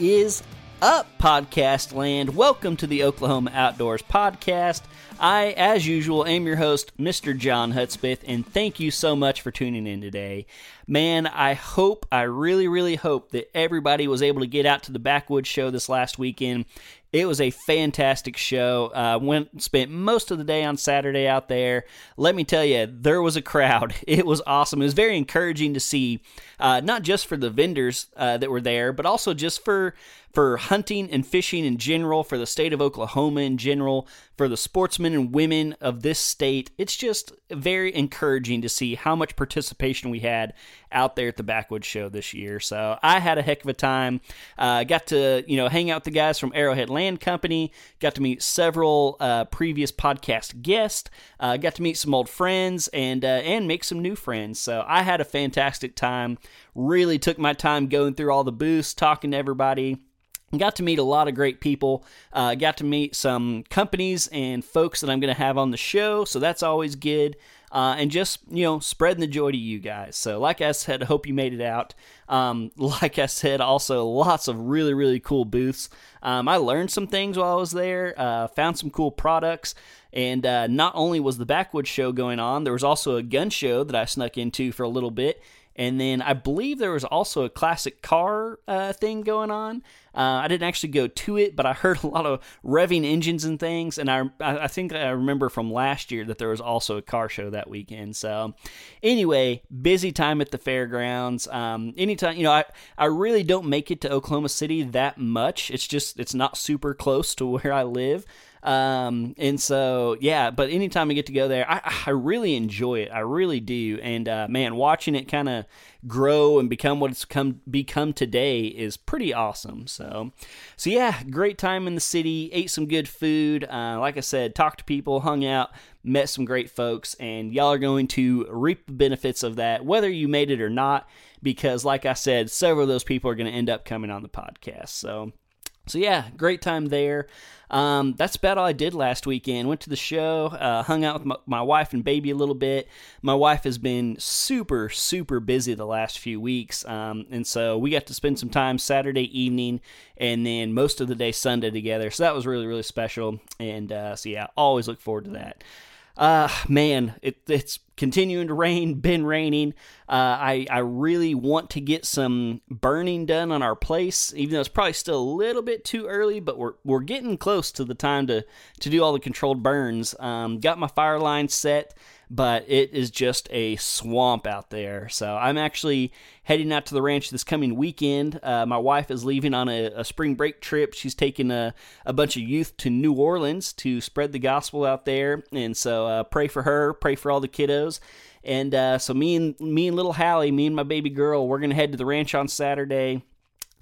is up, podcast land? Welcome to the Oklahoma Outdoors Podcast. I, as usual, am your host, Mr. John Hudspeth, and thank you so much for tuning in today. Man, I hope, I really, really hope that everybody was able to get out to the Backwoods show this last weekend. It was a fantastic show. Uh, went spent most of the day on Saturday out there. Let me tell you, there was a crowd. It was awesome. It was very encouraging to see, uh, not just for the vendors uh, that were there, but also just for for hunting and fishing in general, for the state of Oklahoma in general, for the sportsmen and women of this state. It's just very encouraging to see how much participation we had out there at the Backwoods Show this year. So I had a heck of a time. Uh, got to you know hang out with the guys from Arrowhead Land Company. Got to meet several uh, previous podcast guests. Uh, got to meet some old friends and uh, and make some new friends. So I had a fantastic time. Really took my time going through all the booths, talking to everybody got to meet a lot of great people uh, got to meet some companies and folks that i'm going to have on the show so that's always good uh, and just you know spreading the joy to you guys. So like i said I hope you made it out. Um, like i said also lots of really really cool booths. Um, i learned some things while i was there uh, found some cool products and uh, not only was the backwoods show going on there was also a gun show that i snuck into for a little bit and then I believe there was also a classic car uh, thing going on. Uh, I didn't actually go to it, but I heard a lot of revving engines and things. And I, I think I remember from last year that there was also a car show that weekend. So, anyway, busy time at the fairgrounds. Um, anytime, you know, I, I really don't make it to Oklahoma City that much. It's just, it's not super close to where I live. Um, and so, yeah, but anytime I get to go there, I, I really enjoy it. I really do. And, uh, man, watching it kind of grow and become what it's come, become today is pretty awesome. So, so yeah, great time in the city, ate some good food. Uh, like I said, talked to people, hung out, met some great folks, and y'all are going to reap the benefits of that, whether you made it or not, because like I said, several of those people are going to end up coming on the podcast. So, so yeah, great time there. Um, that's about all I did last weekend. Went to the show, uh, hung out with my, my, wife and baby a little bit. My wife has been super, super busy the last few weeks, um, and so we got to spend some time Saturday evening and then most of the day Sunday together. So that was really, really special. And uh, so yeah, always look forward to that. Uh, man, it, it's continuing to rain, been raining. Uh, I, I really want to get some burning done on our place, even though it's probably still a little bit too early, but we're, we're getting close to the time to, to do all the controlled burns. Um, got my fire line set but it is just a swamp out there. So I'm actually heading out to the ranch this coming weekend. Uh, my wife is leaving on a, a, spring break trip. She's taking a, a bunch of youth to New Orleans to spread the gospel out there. And so uh, pray for her, pray for all the kiddos. And uh, so me and me and little Hallie, me and my baby girl, we're gonna head to the ranch on Saturday.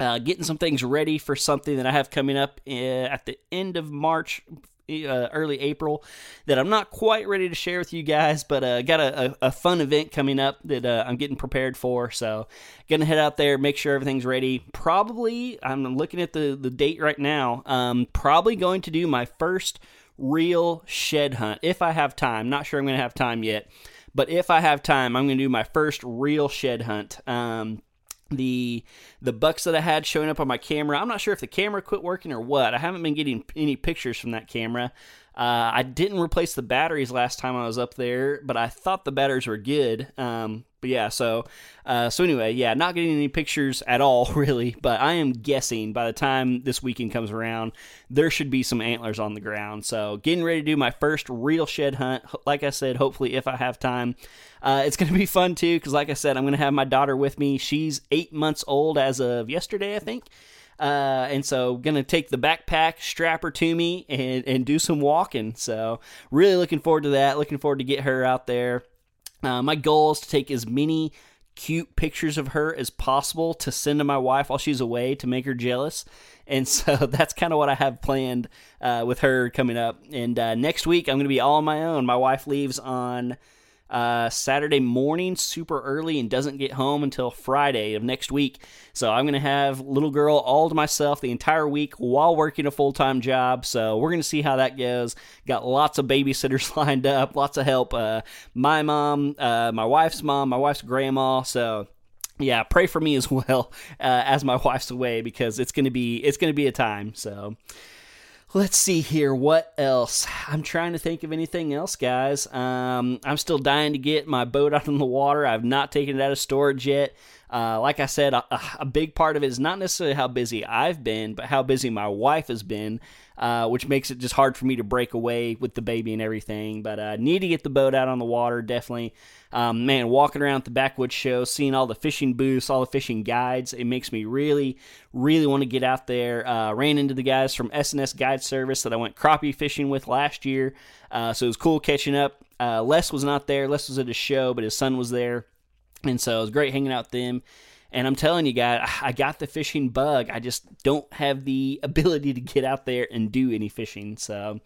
Uh, getting some things ready for something that I have coming up uh, at the end of March, uh, early April that I'm not quite ready to share with you guys, but uh, got a, a, a, fun event coming up that uh, I'm getting prepared for. So, gonna head out there, make sure everything's ready. Probably, I'm looking at the the date right now. Um, probably going to do my first real shed hunt if I have time. Not sure I'm gonna have time yet, but if I have time, I'm gonna do my first real shed hunt. Um, the the bucks that I had showing up on my camera. I'm not sure if the camera quit working or what. I haven't been getting any pictures from that camera. Uh, I didn't replace the batteries last time I was up there, but I thought the batteries were good. Um, but yeah, so uh, so anyway, yeah, not getting any pictures at all, really. But I am guessing by the time this weekend comes around, there should be some antlers on the ground. So getting ready to do my first real shed hunt. Like I said, hopefully if I have time, uh, it's going to be fun too. Because like I said, I'm going to have my daughter with me. She's eight months old as of yesterday, I think. Uh, and so gonna take the backpack, strap her to me, and and do some walking. So really looking forward to that. Looking forward to get her out there. Uh, my goal is to take as many cute pictures of her as possible to send to my wife while she's away to make her jealous. And so that's kind of what I have planned uh, with her coming up. And uh, next week, I'm going to be all on my own. My wife leaves on uh, Saturday morning super early and doesn't get home until Friday of next week. So I'm going to have little girl all to myself the entire week while working a full time job. So we're going to see how that goes. Got lots of babysitters lined up, lots of help. Uh, my mom, uh, my wife's mom, my wife's grandma. So yeah, pray for me as well uh, as my wife's away because it's gonna be it's gonna be a time. So Let's see here. What else? I'm trying to think of anything else, guys. Um, I'm still dying to get my boat out in the water. I've not taken it out of storage yet. Uh, like I said, a, a, big part of it is not necessarily how busy I've been, but how busy my wife has been, uh, which makes it just hard for me to break away with the baby and everything. But I uh, need to get the boat out on the water, definitely. Um, man, walking around the Backwoods Show, seeing all the fishing booths, all the fishing guides, it makes me really, really want to get out there. Uh, ran into the guys from S&S Guide Service that I went crappie fishing with last year, uh, so it was cool catching up. Uh, Les was not there. Les was at a show, but his son was there. And so it was great hanging out with them. And I'm telling you guys, I got the fishing bug. I just don't have the ability to get out there and do any fishing. So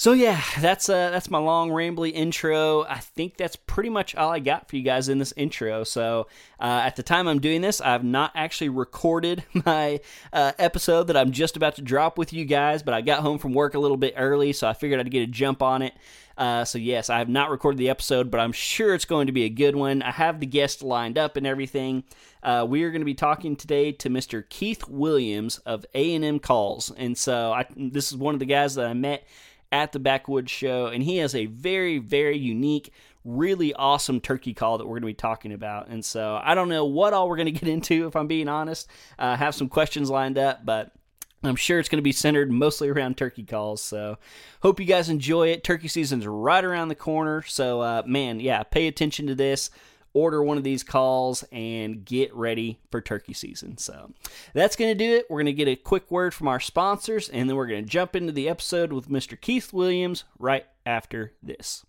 so yeah, that's uh that's my long rambly intro. I think that's pretty much all I got for you guys in this intro. So uh, at the time I'm doing this, I've not actually recorded my uh, episode that I'm just about to drop with you guys, but I got home from work a little bit early, so I figured I'd get a jump on it. Uh, so yes, I have not recorded the episode, but I'm sure it's going to be a good one. I have the guest lined up and everything. Uh, we are going to be talking today to Mr. Keith Williams of A&M Calls, and so I, this is one of the guys that I met at the Backwoods Show, and he has a very, very unique, really awesome turkey call that we're going to be talking about. And so I don't know what all we're going to get into, if I'm being honest. Uh, have some questions lined up, but. I'm sure it's going to be centered mostly around turkey calls. So, hope you guys enjoy it. Turkey season's right around the corner. So, uh, man, yeah, pay attention to this order one of these calls and get ready for turkey season. So that's going to do it. We're going to get a quick word from our sponsors, and then we're going to jump into the episode with Mr. Keith Williams right after this.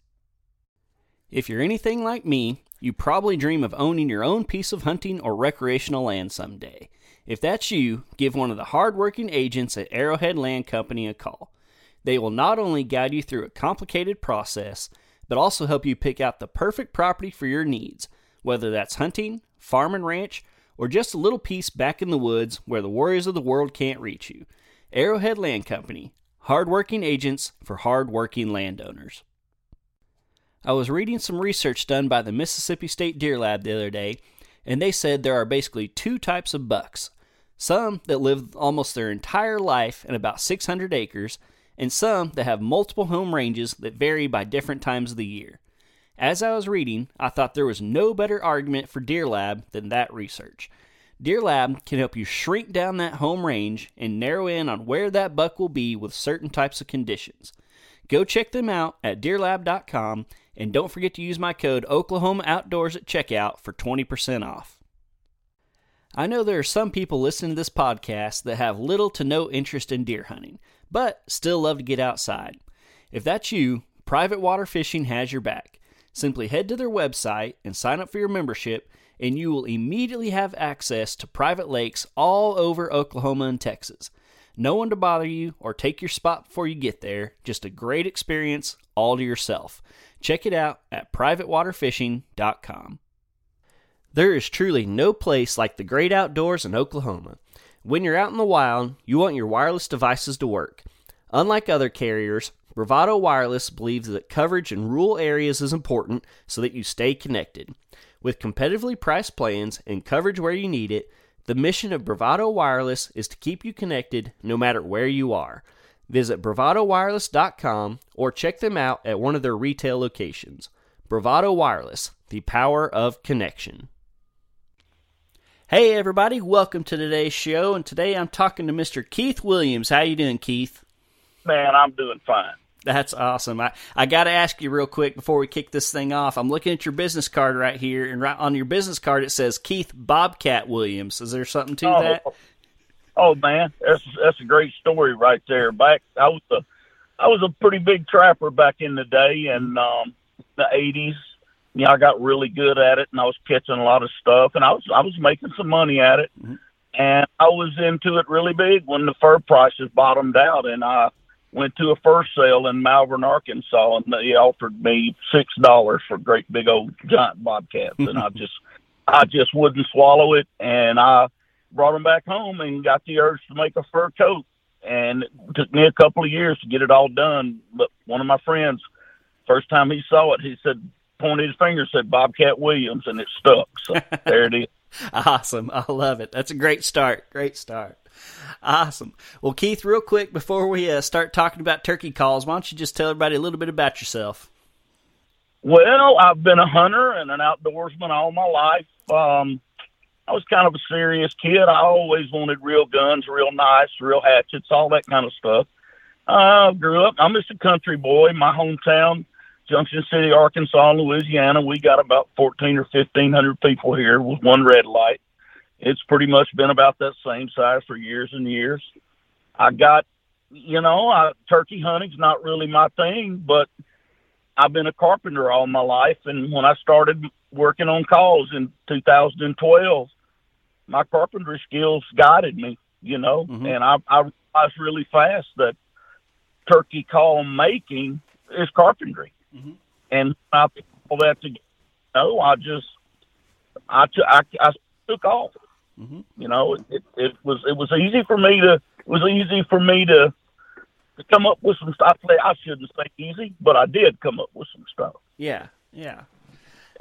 If you're anything like me, you probably dream of owning your own piece of hunting or recreational land someday. If that's you, give one of the hardworking agents at Arrowhead Land Company a call. They will not only guide you through a complicated process, but also help you pick out the perfect property for your needs, whether that's hunting, farm and ranch, or just a little piece back in the woods where the warriors of the world can't reach you. Arrowhead Land Company, hardworking agents for hardworking landowners. I was reading some research done by the Mississippi State Deer Lab the other day, and they said there are basically two types of bucks some that live almost their entire life in about 600 acres, and some that have multiple home ranges that vary by different times of the year. As I was reading, I thought there was no better argument for Deer Lab than that research. Deer Lab can help you shrink down that home range and narrow in on where that buck will be with certain types of conditions. Go check them out at deerlab.com and don't forget to use my code Oklahoma Outdoors at checkout for 20% off. I know there are some people listening to this podcast that have little to no interest in deer hunting, but still love to get outside. If that's you, Private Water Fishing has your back. Simply head to their website and sign up for your membership, and you will immediately have access to private lakes all over Oklahoma and Texas. No one to bother you or take your spot before you get there. Just a great experience all to yourself. Check it out at privatewaterfishing.com. There is truly no place like the great outdoors in Oklahoma. When you're out in the wild, you want your wireless devices to work. Unlike other carriers, Bravado Wireless believes that coverage in rural areas is important so that you stay connected. With competitively priced plans and coverage where you need it, the mission of Bravado Wireless is to keep you connected no matter where you are. Visit bravadowireless.com or check them out at one of their retail locations. Bravado Wireless, the power of connection. Hey everybody, welcome to today's show and today I'm talking to Mr. Keith Williams. How you doing, Keith? Man, I'm doing fine. That's awesome. I, I got to ask you real quick before we kick this thing off. I'm looking at your business card right here, and right on your business card it says Keith Bobcat Williams. Is there something to oh, that? Oh man, that's that's a great story right there. Back, I was a I was a pretty big trapper back in the day, and um, the '80s. You know, I got really good at it, and I was catching a lot of stuff, and I was I was making some money at it, mm-hmm. and I was into it really big when the fur prices bottomed out, and I went to a fur sale in Malvern, Arkansas, and they offered me six dollars for great big old giant bobcats, and I just, I just wouldn't swallow it, and I brought them back home and got the urge to make a fur coat, and it took me a couple of years to get it all done. But one of my friends, first time he saw it, he said, pointed his finger, said Bobcat Williams, and it stuck. So there it is. Awesome. I love it. That's a great start. Great start. Awesome. Well, Keith, real quick before we uh, start talking about turkey calls, why don't you just tell everybody a little bit about yourself? Well, I've been a hunter and an outdoorsman all my life. Um, I was kind of a serious kid. I always wanted real guns, real knives, real hatchets, all that kind of stuff. I uh, grew up. I'm just a country boy. My hometown, Junction City, Arkansas, Louisiana. We got about fourteen or fifteen hundred people here with one red light it's pretty much been about that same size for years and years. I got, you know, I, turkey hunting's not really my thing, but I've been a carpenter all my life. And when I started working on calls in 2012, my carpentry skills guided me, you know, mm-hmm. and I, I realized really fast that turkey call making is carpentry. Mm-hmm. And I all that to know, I just, I, t- I, I took off. Mm-hmm. You know, it, it was it was easy for me to it was easy for me to to come up with some stuff. I shouldn't say easy, but I did come up with some stuff. Yeah, yeah.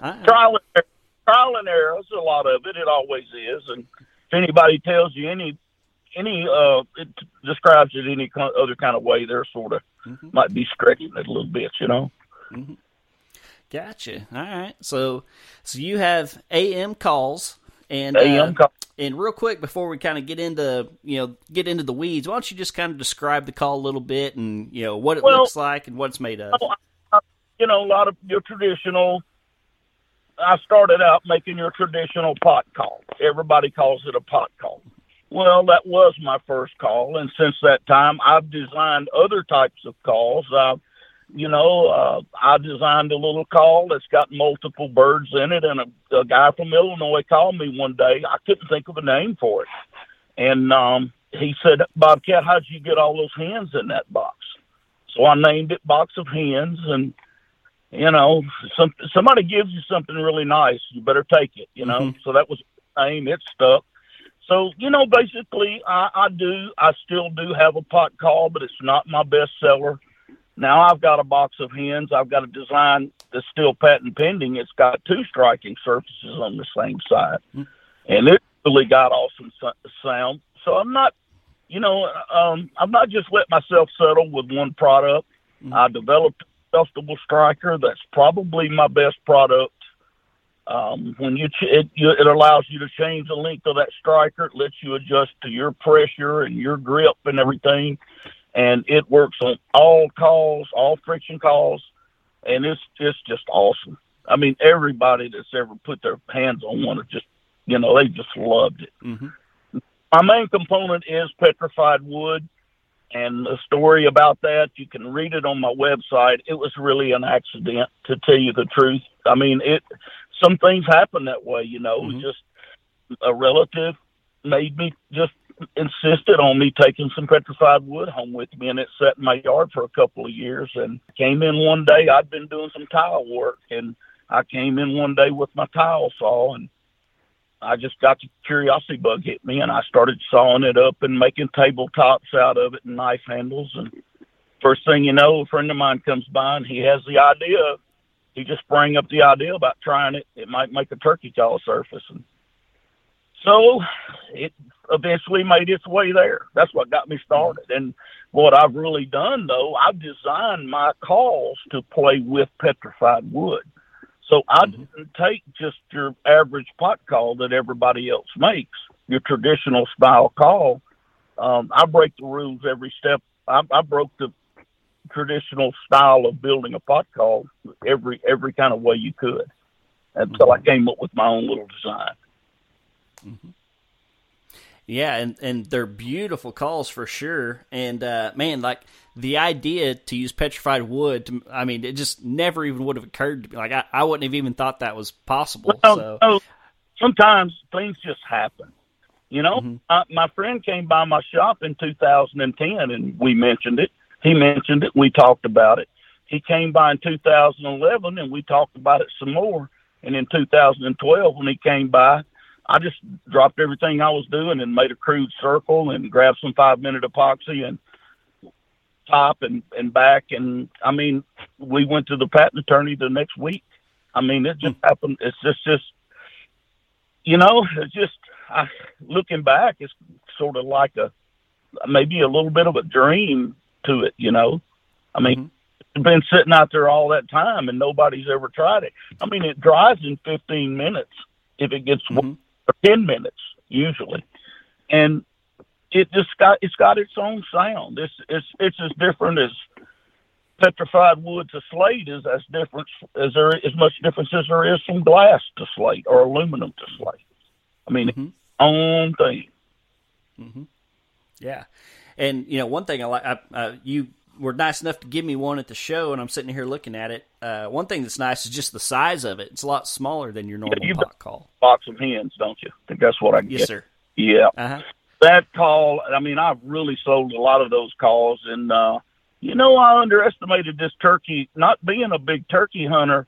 I, trial and error, trial and error is a lot of it. It always is. And if anybody tells you any any uh, it describes it any other kind of way, they're sort of mm-hmm. might be stretching it a little bit. You know. Mm-hmm. Gotcha. All right. So, so you have AM calls and AM uh, and real quick before we kind of get into you know get into the weeds, why don't you just kind of describe the call a little bit and you know what it well, looks like and what it's made of? You know, a lot of your traditional. I started out making your traditional pot call. Everybody calls it a pot call. Well, that was my first call, and since that time, I've designed other types of calls. You know, uh, I designed a little call that's got multiple birds in it, and a, a guy from Illinois called me one day. I couldn't think of a name for it, and um, he said, "Bobcat, how'd you get all those hens in that box?" So I named it Box of Hens, and you know, some somebody gives you something really nice, you better take it. You know, mm-hmm. so that was the name. It stuck. So you know, basically, I, I do, I still do have a pot call, but it's not my best seller now I've got a box of hens. I've got a design that's still patent pending. It's got two striking surfaces on the same side, mm-hmm. and it really got awesome sound. So I'm not, you know, um, I'm not just let myself settle with one product. Mm-hmm. I developed a adjustable striker that's probably my best product. Um, when you, ch- it, you it allows you to change the length of that striker. It lets you adjust to your pressure and your grip and everything and it works on all calls, all friction calls, and it's it's just awesome. I mean, everybody that's ever put their hands on one, just you know, they just loved it. Mm-hmm. My main component is petrified wood, and the story about that you can read it on my website. It was really an accident, to tell you the truth. I mean, it some things happen that way, you know. Mm-hmm. Just a relative made me just insisted on me taking some petrified wood home with me, and it sat in my yard for a couple of years. And came in one day. I'd been doing some tile work, and I came in one day with my tile saw, and I just got the curiosity bug hit me, and I started sawing it up and making tabletops out of it and knife handles. And first thing you know, a friend of mine comes by and he has the idea. He just sprang up the idea about trying it. It might make a turkey call surface, and so it eventually made its way there. That's what got me started. And what I've really done, though, I've designed my calls to play with petrified wood. So I mm-hmm. didn't take just your average pot call that everybody else makes, your traditional style call. Um, I break the rules every step. I, I broke the traditional style of building a pot call every every kind of way you could until mm-hmm. I came up with my own little design. Mm-hmm. Yeah, and and they're beautiful calls for sure. And uh, man, like the idea to use petrified wood, to, I mean, it just never even would have occurred to me. Like I, I wouldn't have even thought that was possible. Well, so. no, sometimes things just happen. You know, mm-hmm. I, my friend came by my shop in 2010, and we mentioned it. He mentioned it. We talked about it. He came by in 2011, and we talked about it some more. And in 2012, when he came by, I just dropped everything I was doing and made a crude circle and grabbed some five minute epoxy and top and, and back. And I mean, we went to the patent attorney the next week. I mean, it just happened. It's just, just, you know, it's just, I, looking back, it's sort of like a, maybe a little bit of a dream to it, you know? I mean, mm-hmm been sitting out there all that time and nobody's ever tried it. I mean, it dries in 15 minutes if it gets mm-hmm for 10 minutes usually. And it just got, it's got its own sound. It's, it's, it's as different as petrified wood to slate is as different as there as much difference as there is from glass to slate or aluminum to slate. I mean, mm-hmm. own thing. Mm-hmm. Yeah, and you know one thing I like. I, uh, you were nice enough to give me one at the show, and I'm sitting here looking at it. Uh, one thing that's nice is just the size of it. It's a lot smaller than your normal yeah, pot call. Box of hens, don't you? I think that's what I get. Yes, sir. Yeah. Uh-huh. That call. I mean, I've really sold a lot of those calls, and uh, you know, I underestimated this turkey. Not being a big turkey hunter,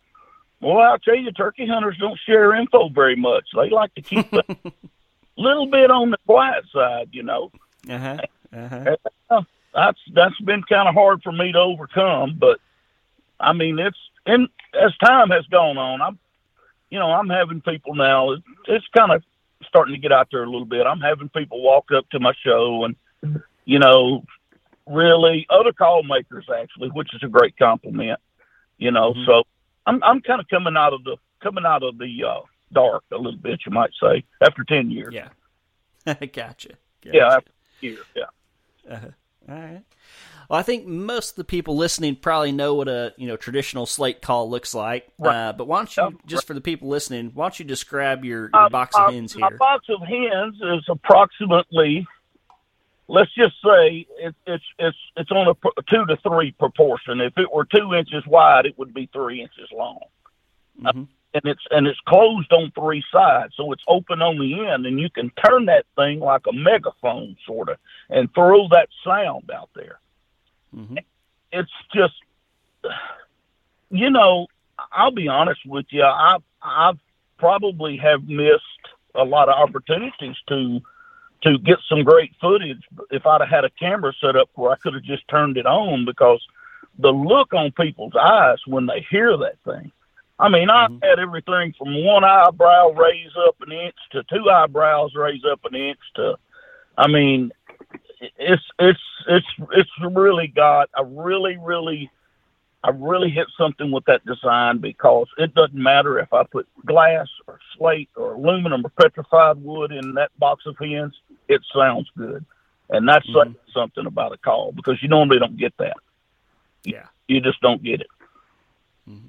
well, I'll tell you, turkey hunters don't share info very much. They like to keep a little bit on the quiet side, you know. Uh-huh. Uh-huh. Uh, that's that's been kind of hard for me to overcome. But I mean, it's and as time has gone on, I'm you know I'm having people now. It's, it's kind of starting to get out there a little bit. I'm having people walk up to my show and you know really other call makers actually, which is a great compliment. You know, mm-hmm. so I'm I'm kind of coming out of the coming out of the uh, dark a little bit, you might say, after ten years. Yeah, gotcha. gotcha. Yeah, after years. Yeah. Uh-huh. All right. Well, I think most of the people listening probably know what a you know traditional slate call looks like. Right. Uh, but why don't you, just for the people listening, why don't you describe your, your box of hens here? A box of hens is approximately, let's just say it, it's it's it's on a two to three proportion. If it were two inches wide, it would be three inches long. Mm-hmm and it's and it's closed on three sides, so it's open on the end, and you can turn that thing like a megaphone, sort of, and throw that sound out there. Mm-hmm. It's just, you know, I'll be honest with you, I I probably have missed a lot of opportunities to to get some great footage if I'd have had a camera set up where I could have just turned it on because the look on people's eyes when they hear that thing I mean, mm-hmm. Had everything from one eyebrow raise up an inch to two eyebrows raise up an inch to, I mean, it's it's it's it's really got a really really I really hit something with that design because it doesn't matter if I put glass or slate or aluminum or petrified wood in that box of hens, it sounds good. And that's mm-hmm. something about a call because you normally don't get that. Yeah. You just don't get it. Mm-hmm.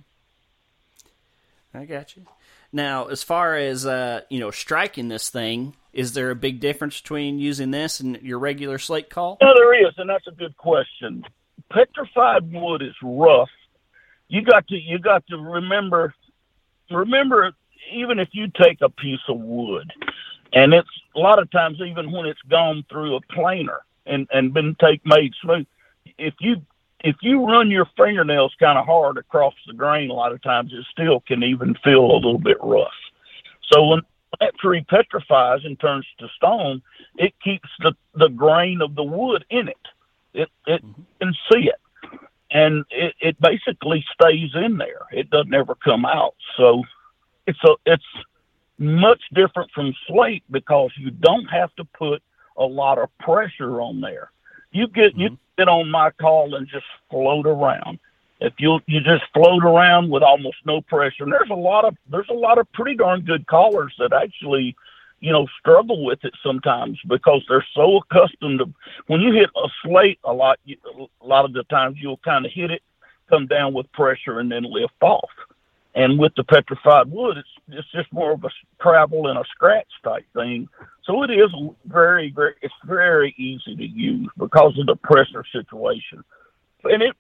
I got you. Now, as far as uh, you know, striking this thing, is there a big difference between using this and your regular slate call? No, there is, and that's a good question. Petrified wood is rough. You got to you got to remember remember even if you take a piece of wood and it's a lot of times even when it's gone through a planer and and been take made smooth. If you if you run your fingernails kind of hard across the grain, a lot of times it still can even feel a little bit rough. So when that tree petrifies and turns to stone, it keeps the the grain of the wood in it. It it mm-hmm. can see it, and it it basically stays in there. It doesn't ever come out. So it's a it's much different from slate because you don't have to put a lot of pressure on there. You get mm-hmm. you get on my call and just float around. If you you just float around with almost no pressure, and there's a lot of there's a lot of pretty darn good callers that actually, you know, struggle with it sometimes because they're so accustomed to when you hit a slate a lot. You, a lot of the times you'll kind of hit it, come down with pressure, and then lift off. And with the petrified wood, it's it's just more of a travel and a scratch type thing. So it is very, very it's very easy to use because of the pressure situation, and it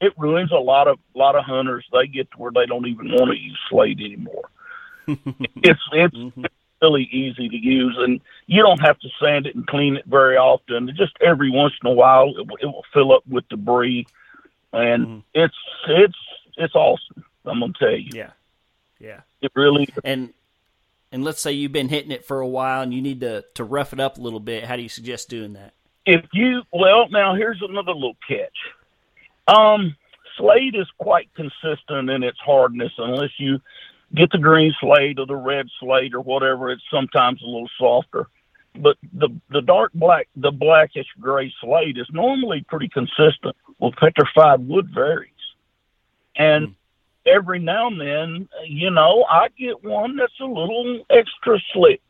it ruins a lot of lot of hunters. They get to where they don't even want to use slate anymore. it's it's mm-hmm. really easy to use, and you don't have to sand it and clean it very often. Just every once in a while, it, it will fill up with debris, and mm-hmm. it's it's it's awesome. I'm gonna tell you. Yeah, yeah. It really and and let's say you've been hitting it for a while and you need to to rough it up a little bit. How do you suggest doing that? If you well, now here's another little catch. Um, slate is quite consistent in its hardness unless you get the green slate or the red slate or whatever. It's sometimes a little softer. But the the dark black, the blackish gray slate is normally pretty consistent. Well, petrified wood varies, and mm every now and then, you know, I get one that's a little extra slick.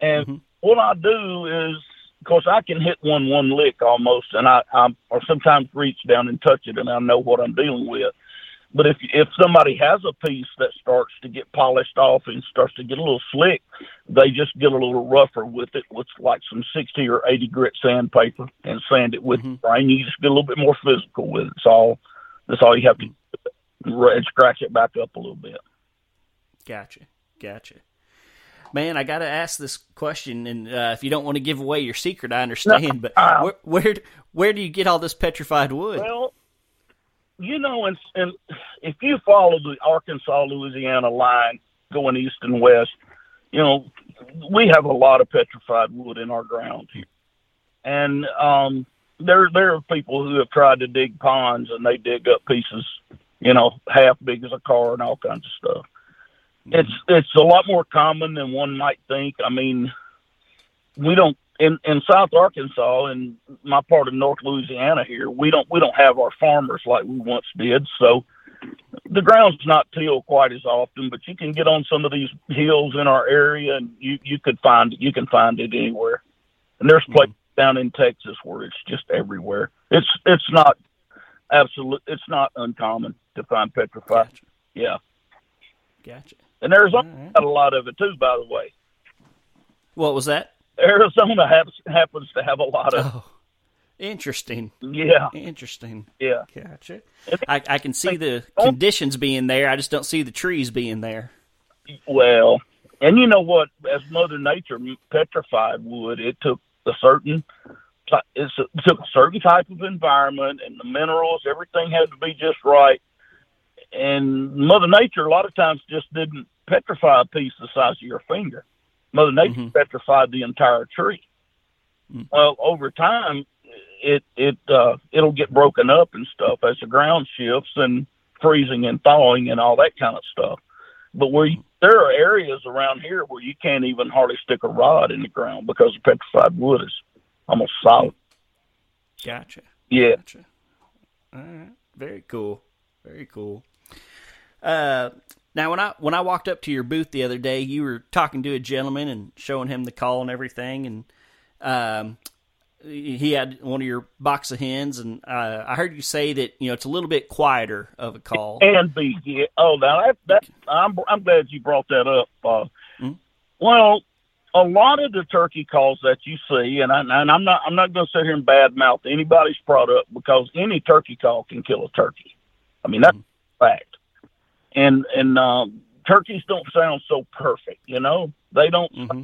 And mm-hmm. what I do is, of course, I can hit one one lick almost, and I, I or sometimes reach down and touch it, and I know what I'm dealing with. But if if somebody has a piece that starts to get polished off and starts to get a little slick, they just get a little rougher with it with like some sixty or eighty grit sandpaper and sand it with mm-hmm. grain. You just get a little bit more physical with it. It's all that's all you have to and scratch it back up a little bit. Gotcha, gotcha. Man, I got to ask this question, and uh, if you don't want to give away your secret, I understand. but where, where where do you get all this petrified wood? Well, you know, and, and if you follow the Arkansas Louisiana line going east and west, you know, we have a lot of petrified wood in our ground here, and um, there there are people who have tried to dig ponds and they dig up pieces you know, half big as a car and all kinds of stuff. Mm-hmm. It's it's a lot more common than one might think. I mean, we don't in in South Arkansas and my part of North Louisiana here, we don't we don't have our farmers like we once did. So the ground's not tilled quite as often, but you can get on some of these hills in our area and you you could find. You can find it anywhere. And there's places mm-hmm. down in Texas where it's just everywhere. It's it's not absolute. It's not uncommon to find petrified. Gotcha. Yeah. Gotcha. And Arizona right. got a lot of it too, by the way. What was that? Arizona has, happens to have a lot of. Oh, interesting. Yeah. Interesting. Yeah. Gotcha. I, I can see the oh. conditions being there. I just don't see the trees being there. Well, and you know what? As Mother Nature petrified wood, it took a certain it took a certain type of environment and the minerals, everything had to be just right. And Mother Nature, a lot of times, just didn't petrify a piece the size of your finger. Mother Nature mm-hmm. petrified the entire tree. Mm-hmm. Well, over time, it it uh, it'll get broken up and stuff as the ground shifts and freezing and thawing and all that kind of stuff. But where you, there are areas around here where you can't even hardly stick a rod in the ground because the petrified wood is almost solid. Gotcha. Yeah. Gotcha. All right. Very cool. Very cool. Uh, now, when I when I walked up to your booth the other day, you were talking to a gentleman and showing him the call and everything, and um, he had one of your box of hens, and uh, I heard you say that you know it's a little bit quieter of a call. And be yeah. Oh, now that, that I'm I'm glad you brought that up. Uh, mm-hmm. Well, a lot of the turkey calls that you see, and, I, and I'm not I'm not going to sit here and badmouth anybody's product because any turkey call can kill a turkey. I mean that's mm-hmm. fact. And and um, turkeys don't sound so perfect, you know. They don't. Mm-hmm.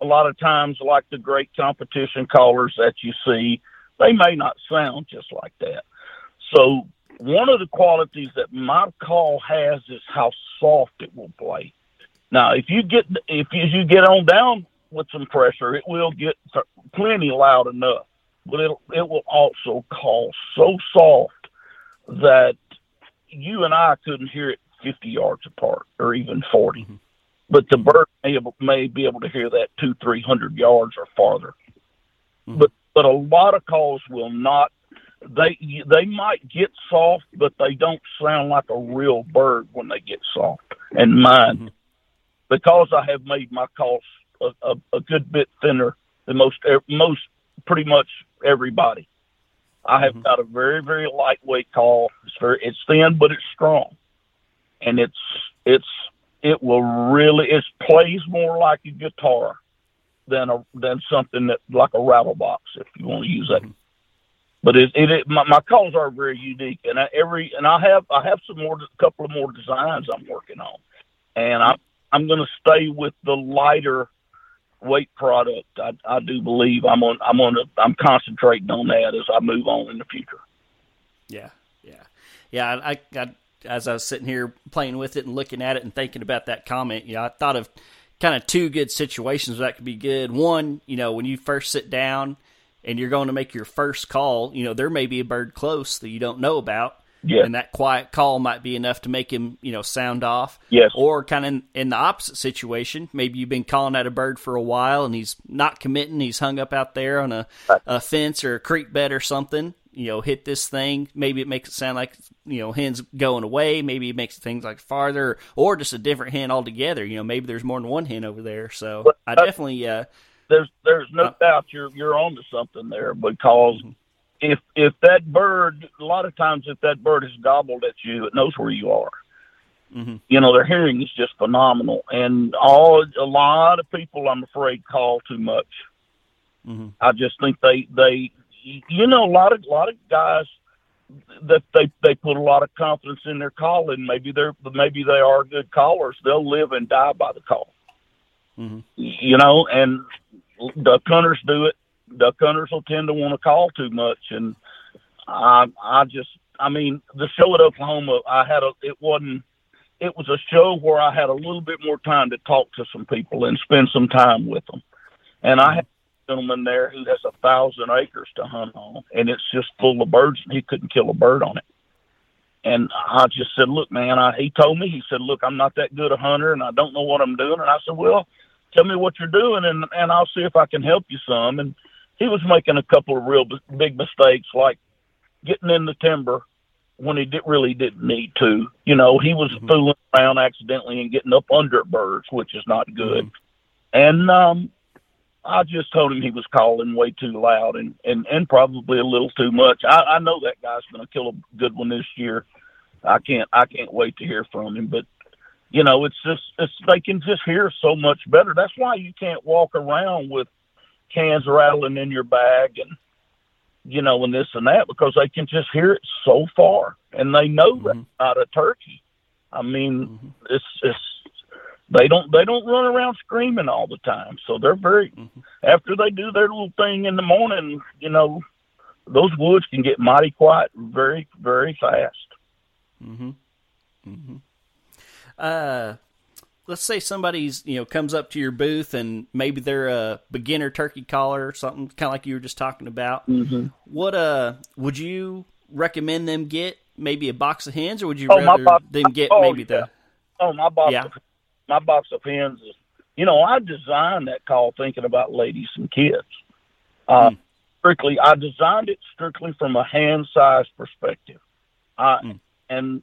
a lot of times, like the great competition callers that you see, they may not sound just like that. So one of the qualities that my call has is how soft it will play. Now, if you get if you get on down with some pressure, it will get plenty loud enough, but it it will also call so soft that you and I couldn't hear it 50 yards apart or even 40. Mm-hmm. But the bird may, able, may be able to hear that two, three hundred yards or farther. Mm-hmm. But but a lot of calls will not. They they might get soft, but they don't sound like a real bird when they get soft. And mine, mm-hmm. Because I have made my calls a, a, a good bit thinner than most most pretty much everybody. I have mm-hmm. got a very very lightweight call. It's very it's thin, but it's strong, and it's it's it will really it plays more like a guitar than a than something that like a rattle box if you want to use that. Mm-hmm. But it, it, it my, my calls are very unique, and I, every and I have I have some more a couple of more designs I'm working on, and I I'm going to stay with the lighter weight product. I, I do believe I'm on I'm on a, I'm concentrating on that as I move on in the future. Yeah, yeah, yeah. I, I as I was sitting here playing with it and looking at it and thinking about that comment, you know, I thought of kind of two good situations that could be good. One, you know, when you first sit down and you're going to make your first call, you know, there may be a bird close that you don't know about. Yeah. And that quiet call might be enough to make him, you know, sound off. Yes. Or kind of in, in the opposite situation, maybe you've been calling at a bird for a while and he's not committing. He's hung up out there on a, a fence or a creek bed or something you know, hit this thing. Maybe it makes it sound like, you know, hens going away. Maybe it makes things like farther or just a different hen altogether. You know, maybe there's more than one hen over there. So but, I definitely, uh, there's, there's no uh, doubt you're, you're onto something there because mm-hmm. If, if that bird, a lot of times if that bird has gobbled at you, it knows where you are. Mm-hmm. You know, their hearing is just phenomenal. And all, a lot of people, I'm afraid, call too much. Mm-hmm. I just think they, they, you know, a lot of a lot of guys that they they put a lot of confidence in their calling. Maybe they're maybe they are good callers. They'll live and die by the call. Mm-hmm. You know, and duck hunters do it. Duck hunters will tend to want to call too much, and I I just I mean the show at Oklahoma I had a it wasn't it was a show where I had a little bit more time to talk to some people and spend some time with them, and I had a gentleman there who has a thousand acres to hunt on, and it's just full of birds, and he couldn't kill a bird on it. And I just said, "Look, man," I, he told me, he said, "Look, I'm not that good a hunter, and I don't know what I'm doing." And I said, "Well, tell me what you're doing, and and I'll see if I can help you some." And he was making a couple of real big mistakes, like getting in the timber when he did, really didn't need to. You know, he was mm-hmm. fooling around accidentally and getting up under birds, which is not good. Mm-hmm. And um, I just told him he was calling way too loud and and and probably a little too much. I, I know that guy's going to kill a good one this year. I can't I can't wait to hear from him. But you know, it's just it's they can just hear so much better. That's why you can't walk around with cans rattling in your bag and you know and this and that because they can just hear it so far and they know mm-hmm. that not a turkey. I mean, mm-hmm. it's it's they don't they don't run around screaming all the time. So they're very mm-hmm. after they do their little thing in the morning, you know, those woods can get mighty quiet very very fast. Mhm. Mhm. Uh let's say somebody's you know comes up to your booth and maybe they're a beginner turkey caller or something kind of like you were just talking about mm-hmm. what uh would you recommend them get maybe a box of hens or would you oh, rather box, them get oh, maybe yeah. the oh my box yeah. of my box of hens is, you know, I designed that call thinking about ladies and kids. Uh, mm. Strictly, I designed it strictly from a hand size perspective. I, mm. And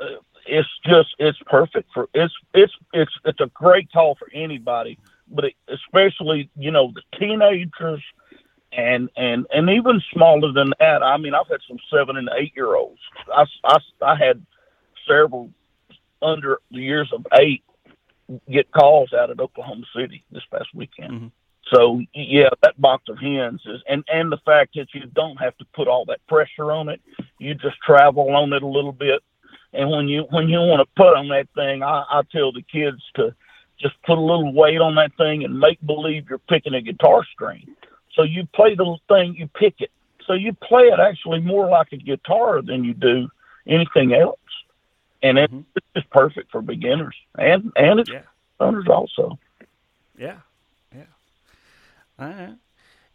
uh, it's just it's perfect for it's it's it's it's a great call for anybody, but it, especially you know the teenagers and and and even smaller than that. I mean, I've had some seven and eight year olds. I, I I had several under the years of eight get calls out at Oklahoma City this past weekend. Mm-hmm. So yeah, that box of hens is, and and the fact that you don't have to put all that pressure on it, you just travel on it a little bit, and when you when you want to put on that thing, I, I tell the kids to just put a little weight on that thing and make believe you're picking a guitar string. So you play the thing, you pick it. So you play it actually more like a guitar than you do anything else. And mm-hmm. it's just perfect for beginners and and it's yeah. runners also. Yeah, yeah. All right.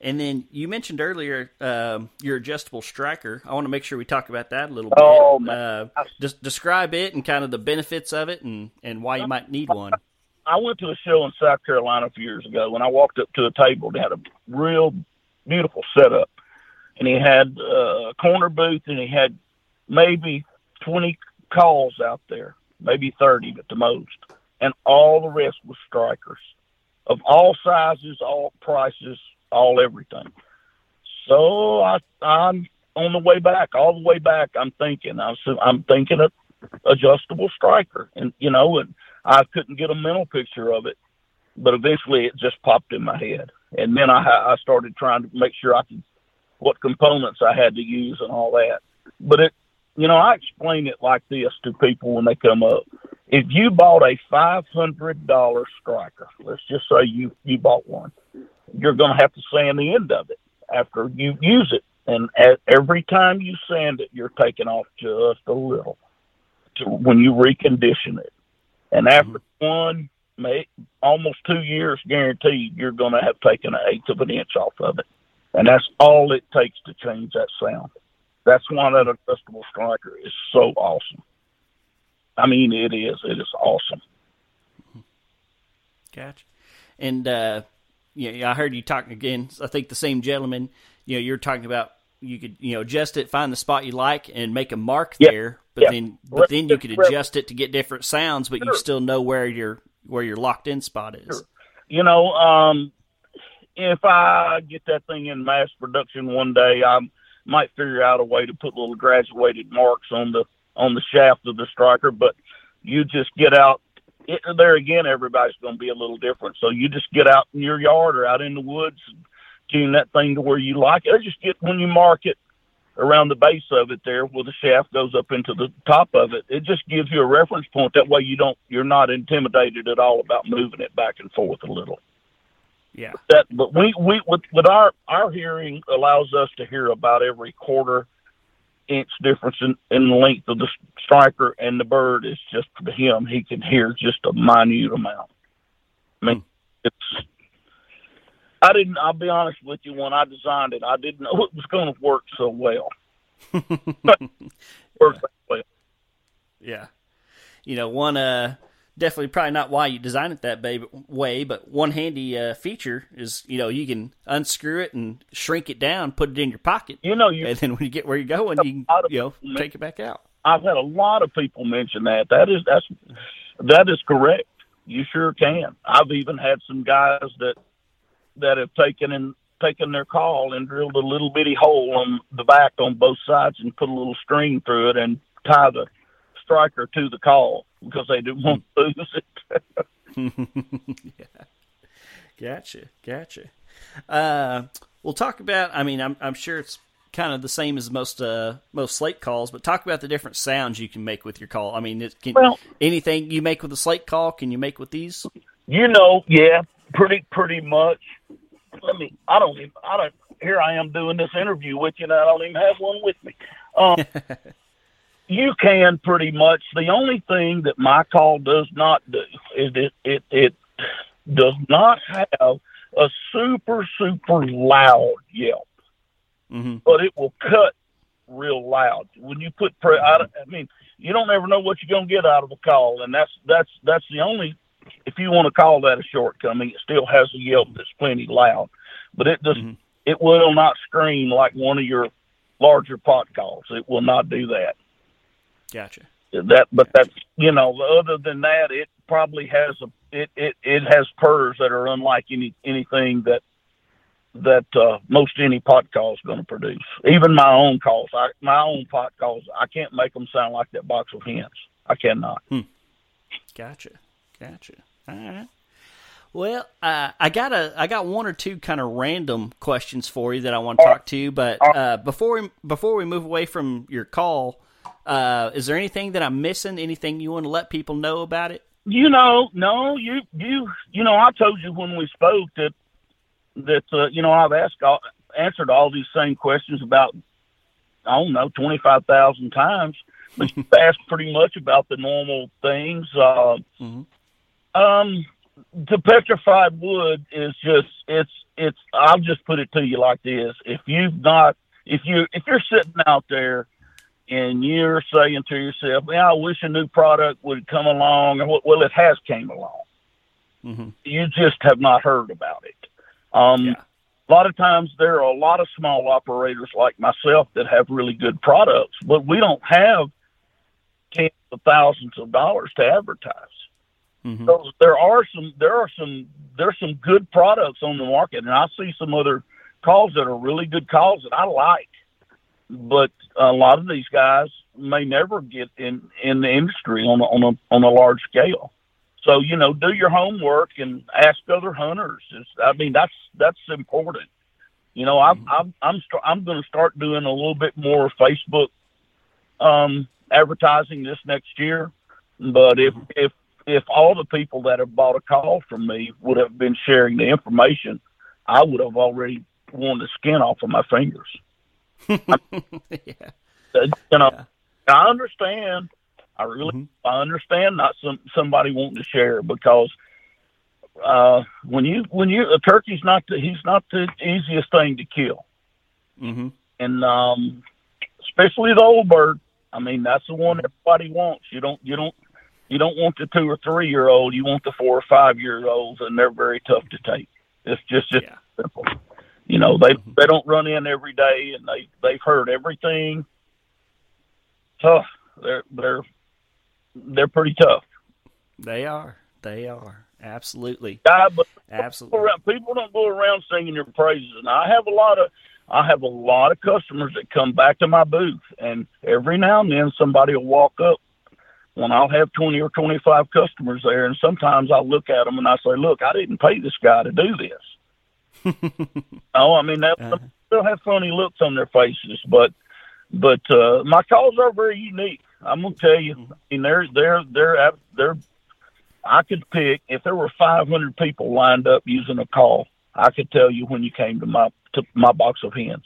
And then you mentioned earlier um, your adjustable striker. I want to make sure we talk about that a little bit. Oh, uh, just describe it and kind of the benefits of it and, and why you might need one. I went to a show in South Carolina a few years ago when I walked up to a table that had a real beautiful setup. And he had uh, a corner booth and he had maybe 20 calls out there, maybe 30 at the most. And all the rest was strikers of all sizes, all prices, all everything. So I, I'm on the way back, all the way back. I'm thinking, I'm, I'm thinking of adjustable striker, and you know, and I couldn't get a mental picture of it, but eventually it just popped in my head, and then I, I started trying to make sure I could what components I had to use and all that. But it, you know, I explain it like this to people when they come up. If you bought a five hundred dollar striker, let's just say you you bought one, you're going to have to sand the end of it after you use it. And at, every time you sand it, you're taking off just a little to, when you recondition it. And after mm-hmm. one, may, almost two years guaranteed, you're going to have taken an eighth of an inch off of it. And that's all it takes to change that sound. That's why that adjustable striker is so awesome. I mean, it is. It is awesome. Gotcha. And uh, yeah, I heard you talking again. I think the same gentleman. You know, you're talking about you could you know adjust it, find the spot you like, and make a mark yep. there. But yep. then, but then you could adjust it to get different sounds, but sure. you still know where your where your locked in spot is. Sure. You know, um, if I get that thing in mass production one day, I might figure out a way to put little graduated marks on the on the shaft of the striker. But you just get out it, there again, everybody's going to be a little different. So you just get out in your yard or out in the woods, tune that thing to where you like it. Or just get when you mark it around the base of it there, where the shaft goes up into the top of it. It just gives you a reference point. That way, you don't you're not intimidated at all about moving it back and forth a little. Yeah. That, but we we with, with our our hearing allows us to hear about every quarter inch difference in, in the length of the striker and the bird is just to him he can hear just a minute amount. I mean, it's. I didn't. I'll be honest with you. When I designed it, I didn't know it was going to work so well. work yeah. well. Yeah, you know, one uh, definitely probably not why you design it that way, but one handy uh, feature is you know you can unscrew it and shrink it down, put it in your pocket. You know, you, and then when you get where you're going, you can you know take it back out. I've had a lot of people mention that. That is that's that is correct. You sure can. I've even had some guys that that have taken and taken their call and drilled a little bitty hole on the back on both sides and put a little string through it and tie the striker to the call because they didn't want to lose it. yeah. Gotcha. Gotcha. Uh, we'll talk about, I mean, I'm, I'm sure it's kind of the same as most uh, most slate calls, but talk about the different sounds you can make with your call. I mean, it can, well, anything you make with a slate call, can you make with these? You know, yeah, pretty pretty much. Let me. I don't even. I don't. Here I am doing this interview with you, and I don't even have one with me. Um, you can pretty much. The only thing that my call does not do is it it, it does not have a super super loud yelp, mm-hmm. but it will cut real loud when you put. Pre- I, I mean, you don't ever know what you're gonna get out of a call, and that's that's that's the only. If you want to call that a shortcoming, it still has a yelp that's plenty loud, but it does. Mm-hmm. It will not scream like one of your larger pot calls. It will not do that. Gotcha. That, but that's you know, other than that, it probably has a it it it has purrs that are unlike any anything that that uh, most any pot call is going to produce. Even my own calls, I, my own pot calls, I can't make them sound like that box of hens. I cannot. Hmm. Gotcha, gotcha. All right. Well, uh, I got a I got one or two kind of random questions for you that I want to talk to, but uh, before we, before we move away from your call, uh, is there anything that I'm missing? Anything you want to let people know about it? You know, no, you you you know, I told you when we spoke that that uh, you know I've asked all, answered all these same questions about I don't know twenty five thousand times. But you asked pretty much about the normal things. Uh, Mhm. Um, the petrified wood is just it's it's. I'll just put it to you like this: if you've not if you if you're sitting out there and you're saying to yourself, "Man, I wish a new product would come along," and well, it has came along. Mhm. You just have not heard about it. Um, Yeah. A lot of times there are a lot of small operators like myself that have really good products, but we don't have tens of thousands of dollars to advertise. Mhm. So there are some there are some there's some good products on the market, and I see some other calls that are really good calls that I like. But a lot of these guys may never get in in the industry on a, on a on a large scale. So you know, do your homework and ask other hunters. It's, I mean, that's that's important. You know, I'm I'm I'm st- I'm going to start doing a little bit more Facebook um, advertising this next year. But if if if all the people that have bought a call from me would have been sharing the information, I would have already worn the skin off of my fingers. yeah. You know, Yeah. I understand. I really, Mhm. I understand not some somebody wanting to share because uh, when you when you a turkey's not the, he's not the easiest thing to kill, Mhm. and um, especially the old bird. I mean, that's the one everybody wants. You don't you don't you don't want the two or three year old. You want the four or five year olds, and they're very tough to take. It's just just Yeah. simple. You know, they they don't run in every day, and they they've heard everything. Tough. They're they're they're pretty tough. They are. They are. Absolutely. Uh, but people Absolutely. people don't go around singing your praises, and I have a lot of I have a lot of customers that come back to my booth, and every now and then somebody will walk up. When I'll have twenty or twenty five customers there, and sometimes I look at them and I say, "Look, I didn't pay this guy to do this." Oh, I mean, that, Uh-huh. they'll have funny looks on their faces, but but uh, my calls are very unique. I'm gonna tell you, I mean, they're they're they're they're. I could pick if there were 500 people lined up using a call. I could tell you when you came to my to my box of hens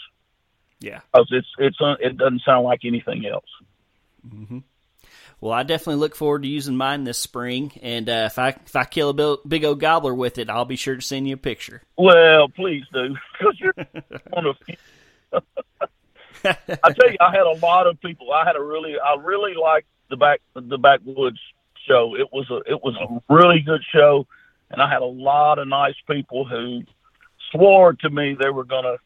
Yeah. because it's it's uh, it doesn't sound like anything else. Well, I definitely look forward to using mine this spring, and uh, if I if I kill a big old gobbler with it, I'll be sure to send you a picture. Well, please do because you're one of. I tell you, I had a lot of people. I had a really, I really liked the back the backwoods show. It was a it was a really good show, and I had a lot of nice people who swore to me they were going to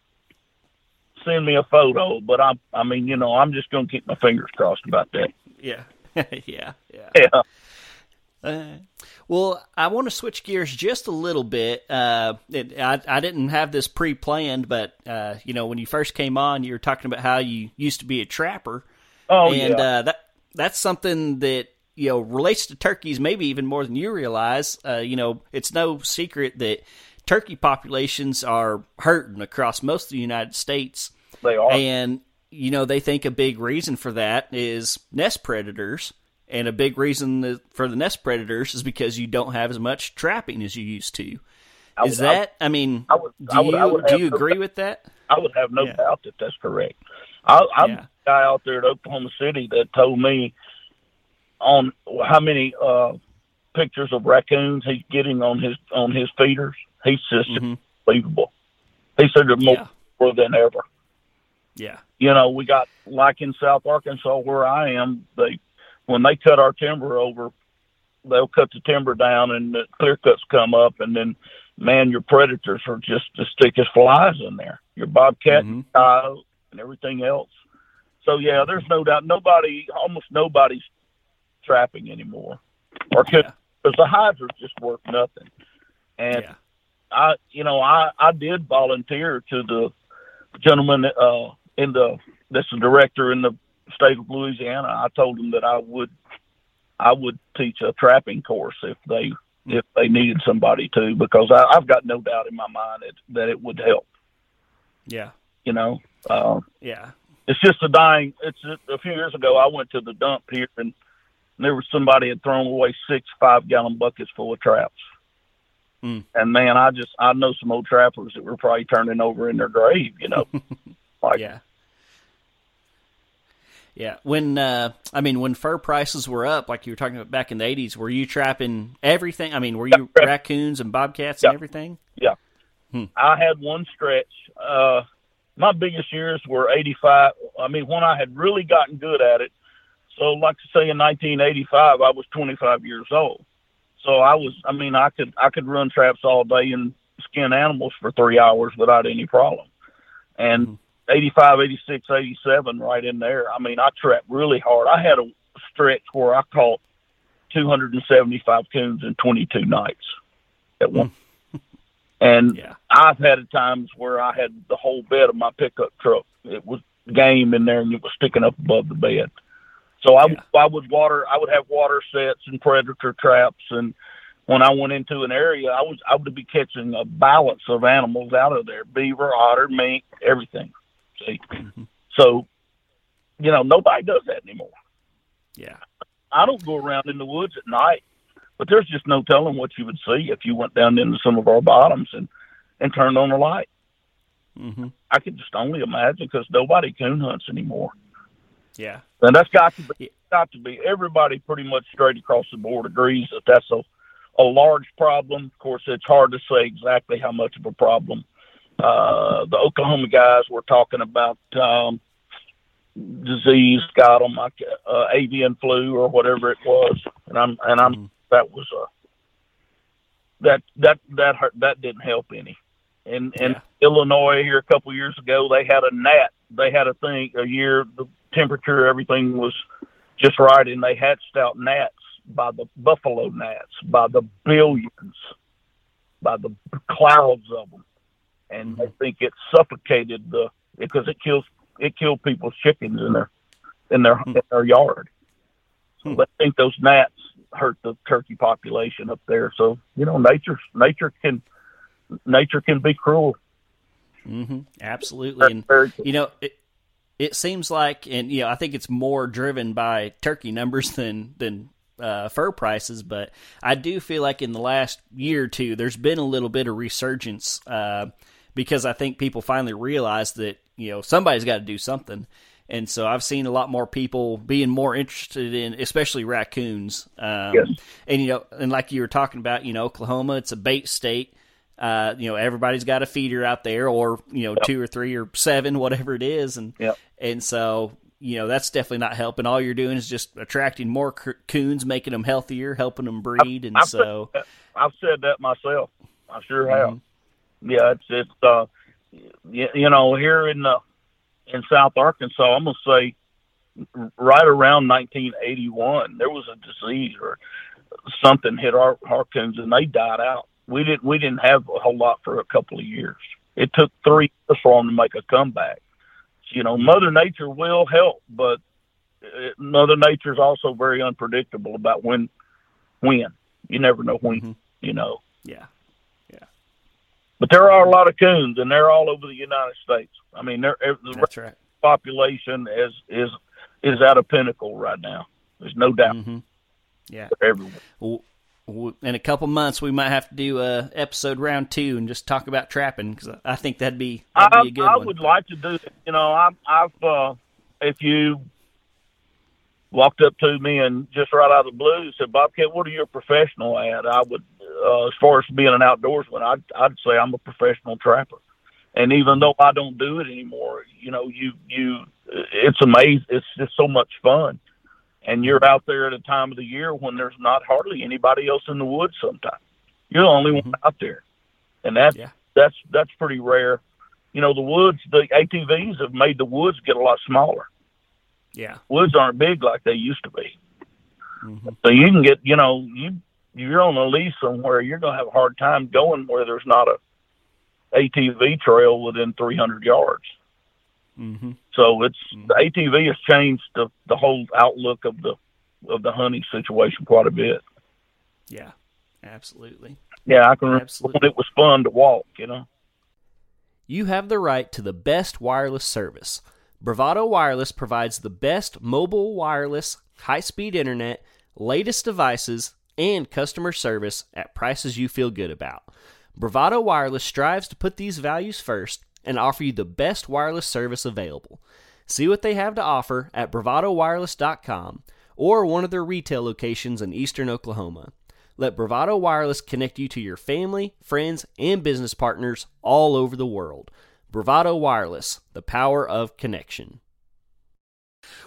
send me a photo. But I, I mean, you know, I'm just going to keep my fingers crossed about that. Yeah. yeah. Yeah. Yeah. Uh, well, I want to switch gears just a little bit. Uh, it, I, I didn't have this pre-planned, but uh, you know, when you first came on, you were talking about how you used to be a trapper, Oh and yeah. uh, that that's something that you know relates to turkeys maybe even more than you realize. Uh, you know, it's no secret that turkey populations are hurting across most of the United States, they are. and you know they think a big reason for that is nest predators. And a big reason for the nest predators is because you don't have as much trapping as you used to. Is would- I- that? I mean, I would- do I you do you no agree with that? I would have no Yeah. doubt that that's correct. I, I'm Yeah. the guy out there at Oklahoma City that told me on how many uh, pictures of raccoons he's getting on his on his feeders. He's just Mhm. unbelievable. He said there's more Yeah. more than ever. Yeah. You know, we got like in South Arkansas where I am. They when they cut our timber over, they'll cut the timber down and the clear cuts come up, and then man, your predators are just as thick as flies in there. Your bobcat, Mhm. coyote, and everything else. So yeah, there's no doubt nobody, almost nobody's trapping anymore, or could Yeah. because the hides are just worth nothing. And Yeah. I, you know, I I did volunteer to the gentleman uh, in the that's the director in the state of Louisiana. I told him that I would I would teach a trapping course if they if they needed somebody to because I, I've got no doubt in my mind that that it would help. Yeah. You know, uh, Yeah. it's just a dying. It's a, a few years ago. I went to the dump here and there was somebody had thrown away six five gallon buckets full of traps. Mm. And man, I just I know some old trappers that were probably turning over in their grave, you know. like Yeah. Yeah. When uh I mean when fur prices were up, like you were talking about back in the eighties, were you trapping everything? I mean, were you Yeah. raccoons and bobcats Yeah. and everything? Yeah. I had one stretch. Uh, my biggest years were 85. I mean, when I had really gotten good at it. So, like to say, in 1985, I was 25 years old. So I was. I mean, I could I could run traps all day and skin animals for three hours without any problem. And 85, 86, 87, right in there. I mean, I trapped really hard. I had a stretch where I caught 275 coons in 22 nights at one. And Yeah. I've had times where I had the whole bed of my pickup truck. It was game in there and it was sticking up above the bed. So I, Yeah. I would water, I would have water sets and predator traps. And when I went into an area, I was, I would be catching a balance of animals out of there, beaver, otter, mink, everything. See? So, you know, nobody does that anymore. Yeah. I don't go around in the woods at night, but there's just no telling what you would see if you went down into some of our bottoms and and turned on the light. hmm I can just only imagine because nobody coon hunts anymore, Yeah. and that's got to be got to be. Everybody pretty much straight across the board agrees that that's a a large problem. Of course, it's hard to say exactly how much of a problem. Uh, the Oklahoma guys were talking about um, disease got them, like uh, avian flu or whatever it was, and I'm and I'm Mhm. that was uh that that that hurt that didn't help any. In Yeah. Illinois here a couple years ago, they had a gnat. They had a thing a year the temperature everything was just right, and they hatched out gnats by the buffalo gnats by the billions, by the clouds of them, and I think it suffocated the because it kills it killed people's chickens in their in their in their yard. So Hmm. they think those gnats hurt the turkey population up there. So you know, nature nature can nature can be cruel. hmm Absolutely. And Very- you know, it it seems like, and you know, I think it's more driven by turkey numbers than than uh, fur prices. But I do feel like in the last year or two, there's been a little bit of resurgence uh, because I think people finally realize that you know somebody's got to do something. And so I've seen a lot more people being more interested in, especially raccoons. Um, Yes. And you know, and like you were talking about, you know, Oklahoma, it's a bait state. Uh, you know, everybody's got a feeder out there, or you know, two or three or seven, whatever it is, and Yep. and so you know that's definitely not helping. All you're doing is just attracting more coons, making them healthier, helping them breed, and I've so said I've said that myself. I sure have. Mm-hmm. Yeah, it's it's uh, you, you know, here in uh, in South Arkansas, I'm gonna say right around 1981, there was a disease or something hit our coons and they died out. We didn't we didn't have a whole lot for a couple of years. It took three years for them to make a comeback. You know, Mother Nature will help, but uh, Mother Nature is also very unpredictable about when when you never know when. Mhm. You know, yeah, but there are a lot of coons, and they're all over the United States. I mean, they're, the right. population is is is at a pinnacle right now. There's no doubt hmm Yeah. they're everywhere. In a couple months, we might have to do a episode round two and just talk about trapping because I think that'd be that'd I, be a good I one. would like to do. You know, I, I've uh, if you walked up to me and just right out of the blue said, "Bobcat, what are your professional at?" I would, uh, as far as being an outdoorsman, I'd I'd say I'm a professional trapper. And even though I don't do it anymore, you know, you you it's amazing. It's just so much fun. And you're out there at a time of the year when there's not hardly anybody else in the woods. Sometimes you're the only one out there, and that's Yeah. that's that's pretty rare. You know, the woods, the ATVs have made the woods get a lot smaller. yeah. Woods aren't big like they used to be. Mhm. So you can get, you know, you you're on a lease somewhere, you're gonna have a hard time going where there's not a ATV trail within 300 yards. hmm So it's the ATV has changed the the whole outlook of the of the hunting situation quite a bit. Yeah. Absolutely. Yeah, I can remember Absolutely. when it was fun to walk. You know. You have the right to the best wireless service. Bravado Wireless provides the best mobile wireless, high speed internet, latest devices, and customer service at prices you feel good about. Bravado Wireless strives to put these values first and offer you the best wireless service available. See what they have to offer at bravadowireless.com or one of their retail locations in eastern Oklahoma. Let Bravado Wireless connect you to your family, friends, and business partners all over the world. Bravado Wireless, the power of connection.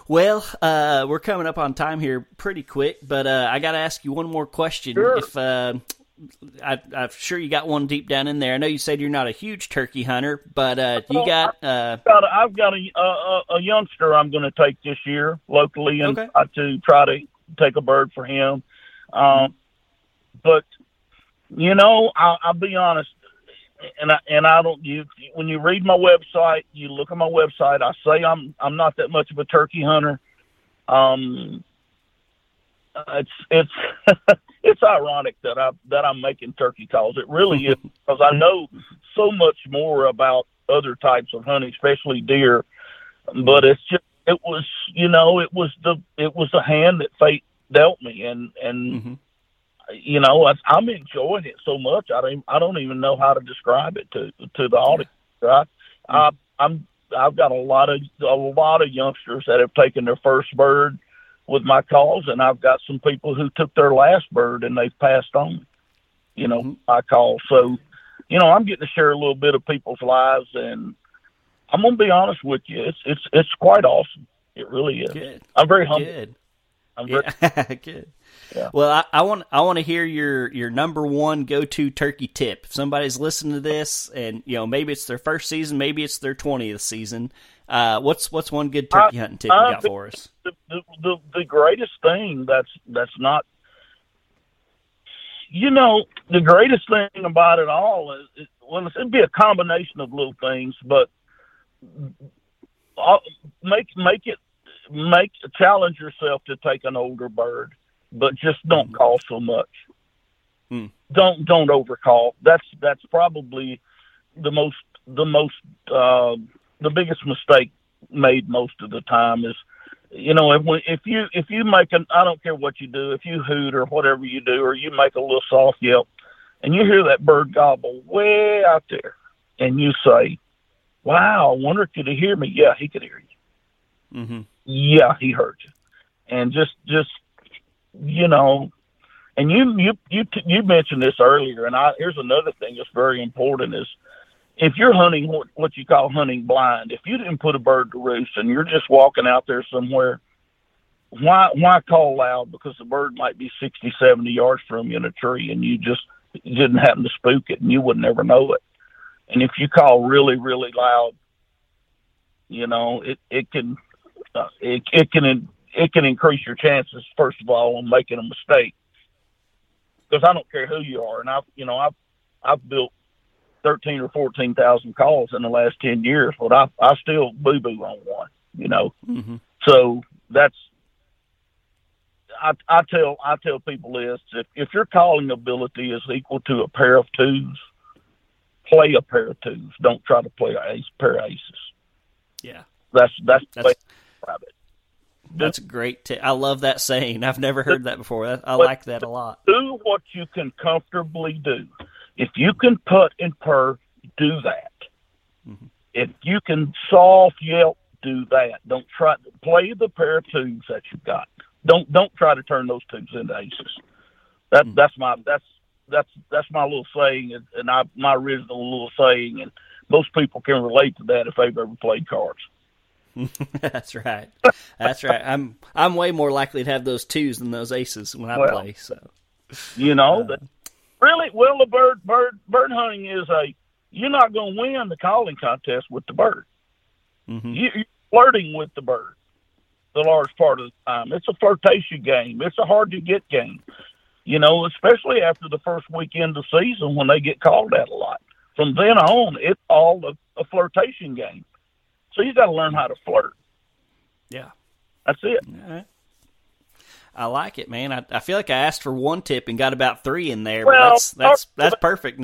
Well, uh, we're coming up on time here pretty quick, but uh, I got to ask you one more question. Sure. If uh, I, I'm sure you got one deep down in there. I know you said you're not a huge turkey hunter, but uh, you got. Uh, got a, I've got a, a, a youngster I'm going to take this year locally and Okay. to try to take a bird for him. Um, but you know, I'll, I'll be honest, and I and I don't. You when you read my website, you look at my website. I say I'm I'm not that much of a turkey hunter. Um, it's it's it's ironic that I that I'm making turkey calls. It really is because I know so much more about other types of hunting, especially deer. But it's just it was you know it was the it was the hand that fate dealt me, and and mhm. You know I, I'm enjoying it so much. I don't I don't even know how to describe it to to the audience. Right? I, I'm I've got a lot of a lot of youngsters that have taken their first bird with my calls, and I've got some people who took their last bird and they've passed on. You know, Mhm. my call. So, you know, I'm getting to share a little bit of people's lives, and I'm gonna be honest with you. It's it's it's quite awesome. It really is. Good. I'm very humble. Good. Yeah, good. Yeah. Well, I, I want I want to hear your your number one go to turkey tip. If somebody's listening to this, and you know maybe it's their first season, maybe it's their twentieth season. Uh, what's what's one good turkey hunting tip you I got for us? the, the the greatest thing that's that's not you know the greatest thing about it all is, is well it'd be a combination of little things but uh, make make it make challenge yourself to take an older bird but just don't call so much. Hmm. don't don't overcall. That's that's probably the most the most uh the biggest mistake made most of the time is you know if we- if you if you make an I don't care what you do if you hoot or whatever you do or you make a little soft yelp and you hear that bird gobble way out there and you say wow I wonder could he hear me. Yeah he could hear you Mm-hmm. yeah he heard you and just just you know and you you you you mentioned this earlier and I here's another thing that's very important is if you're hunting what, what you call hunting blind, if you didn't put a bird to roost and you're just walking out there somewhere, why why call loud? Because the bird might be 60, 70 yards from you in a tree and you just you didn't happen to spook it and you would never know it. And if you call really, really loud, you know, it, it can uh, it, it can it can increase your chances first of all on making a mistake. Because I don't care who you are, and I've you know I've I've built thirteen or fourteen thousand calls in the last ten years, but I I still boo boo on one, you know. Mm-hmm. So that's I I tell I tell people this if if your calling ability is equal to a pair of twos, play a pair of twos. Don't try to play a ace, pair of aces. Yeah, That's that's, that's Describe it. that's a great tip. I love that saying. I've never heard that before. I like that a lot. do what you can comfortably do. If you can put and purr, do that. Mhm. If you can soft yelp, do that. Don't try to play the pair of twos that you've got. Don't don't try to turn those twos into aces. That Mhm. that's my that's that's that's my little saying and, and I my original little saying and most people can relate to that if they've ever played cards. that's right. That's right. I'm I'm way more likely to have those twos than those aces when I Well, play. So You know, Uh, really well the bird bird bird hunting is a you're not going to win the calling contest with the bird. mhm. You, you're flirting with the bird the large part of the time. It's a flirtation game. It's a hard to get game. You know, especially after the first weekend of season when they get called out a lot. From then on, it's all a, a flirtation game. So you got to learn how to flirt. yeah. That's it. Right. I like it, man. I, I feel like I asked for one tip and got about three in there, Well, but that's that's that's perfect.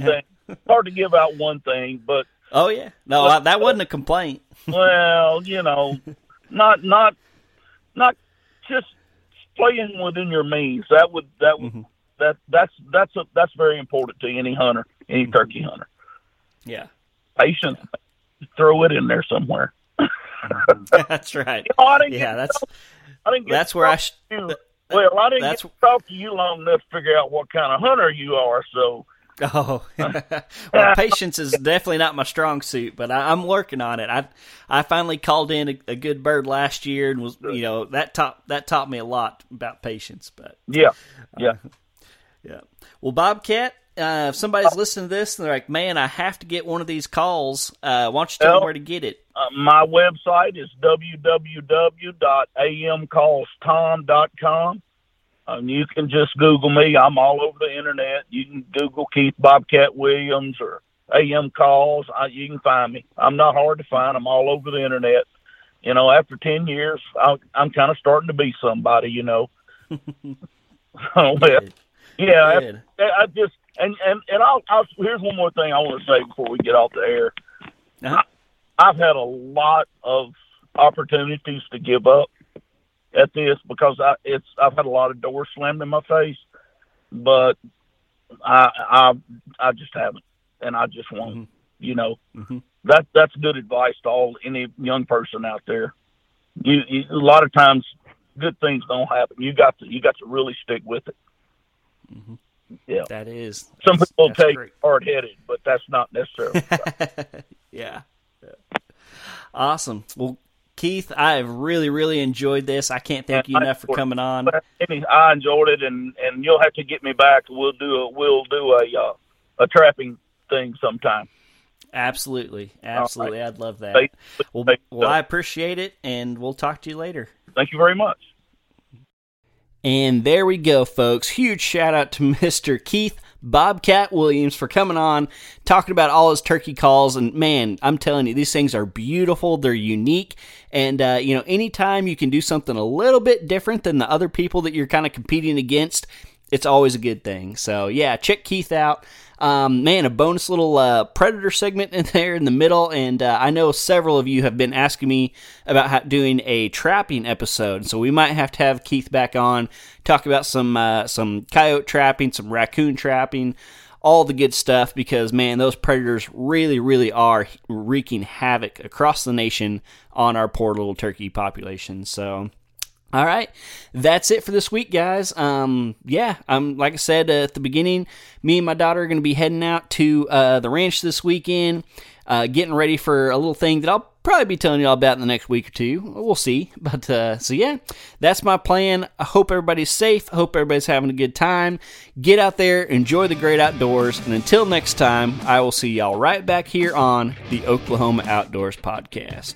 Hard to give out one thing, but Oh yeah, no, I, that wasn't a complaint. well, you know, not not not just playing within your means. That would that would Mm-hmm. that that's that's a, that's very important to any hunter, any Mm-hmm. turkey hunter. Yeah, Patience, throw it in there somewhere. that's right. You know, Yeah, that's I didn't get that's where I. talk Sh- you. Well, I didn't that's- get to talk to you long enough to figure out what kind of hunter you are. So Oh, well, patience is definitely not my strong suit, but I, I'm working on it. I I finally called in a, a good bird last year, and was you know that taught that taught me a lot about patience. But yeah, yeah. yeah, well, Bobcat, uh, if somebody's listening to this and they're like, "Man, I have to get one of these calls," uh, why don't you tell them where to get it? Uh, my website is www.amcallstom.com. Um, you can just Google me. I'm all over the internet. You can Google Keith Bobcat Williams or AM calls. I, you can find me. I'm not hard to find. I'm all over the internet. You know, after 10 years, I, I'm kind of starting to be somebody, you know. well, yeah, I, I just, and, and, and I'll, I'll, here's one more thing I want to say before we get off the air. Uh-huh. I've had a lot of opportunities to give up at this because I it's I've had a lot of doors slammed in my face, but I I I just haven't, and I just won't. Mhm. You know Mhm. that that's good advice to all any young person out there. You, you a lot of times good things don't happen. You got to you got to really stick with it. Yeah, That is some people take hard headed, but that's not necessarily. yeah. Yeah. Awesome. Well, Keith, I have really, really enjoyed this. I can't thank you I enough for coming on. I enjoyed it, and and you'll have to get me back. We'll do a we'll do a uh, a trapping thing sometime. Absolutely. Absolutely. I'd love that. Well, well, I appreciate it, and we'll talk to you later. Thank you very much. And there we go, folks. Huge shout out to Mr. Keith Bobcat Williams for coming on, talking about all his turkey calls. And man, I'm telling you, these things are beautiful. They're unique. And, uh, you know, anytime you can do something a little bit different than the other people that you're kind of competing against, it's always a good thing. So, yeah, check Keith out. Um, man, a bonus little uh, predator segment in there in the middle, and uh, I know several of you have been asking me about how, doing a trapping episode, so we might have to have Keith back on talk about some uh, some coyote trapping, some raccoon trapping, all the good stuff. Because man, those predators really, really are wreaking havoc across the nation on our poor little turkey population. So. All right, that's it for this week, guys. Um, yeah, I'm um, like I said uh, at the beginning, me and my daughter are going to be heading out to uh, the ranch this weekend, uh, getting ready for a little thing that I'll probably be telling you all about in the next week or two. We'll see. But uh, so yeah, that's my plan. I hope everybody's safe. I hope everybody's having a good time. Get out there, enjoy the great outdoors, and until next time, I will see y'all right back here on the Oklahoma Outdoors Podcast.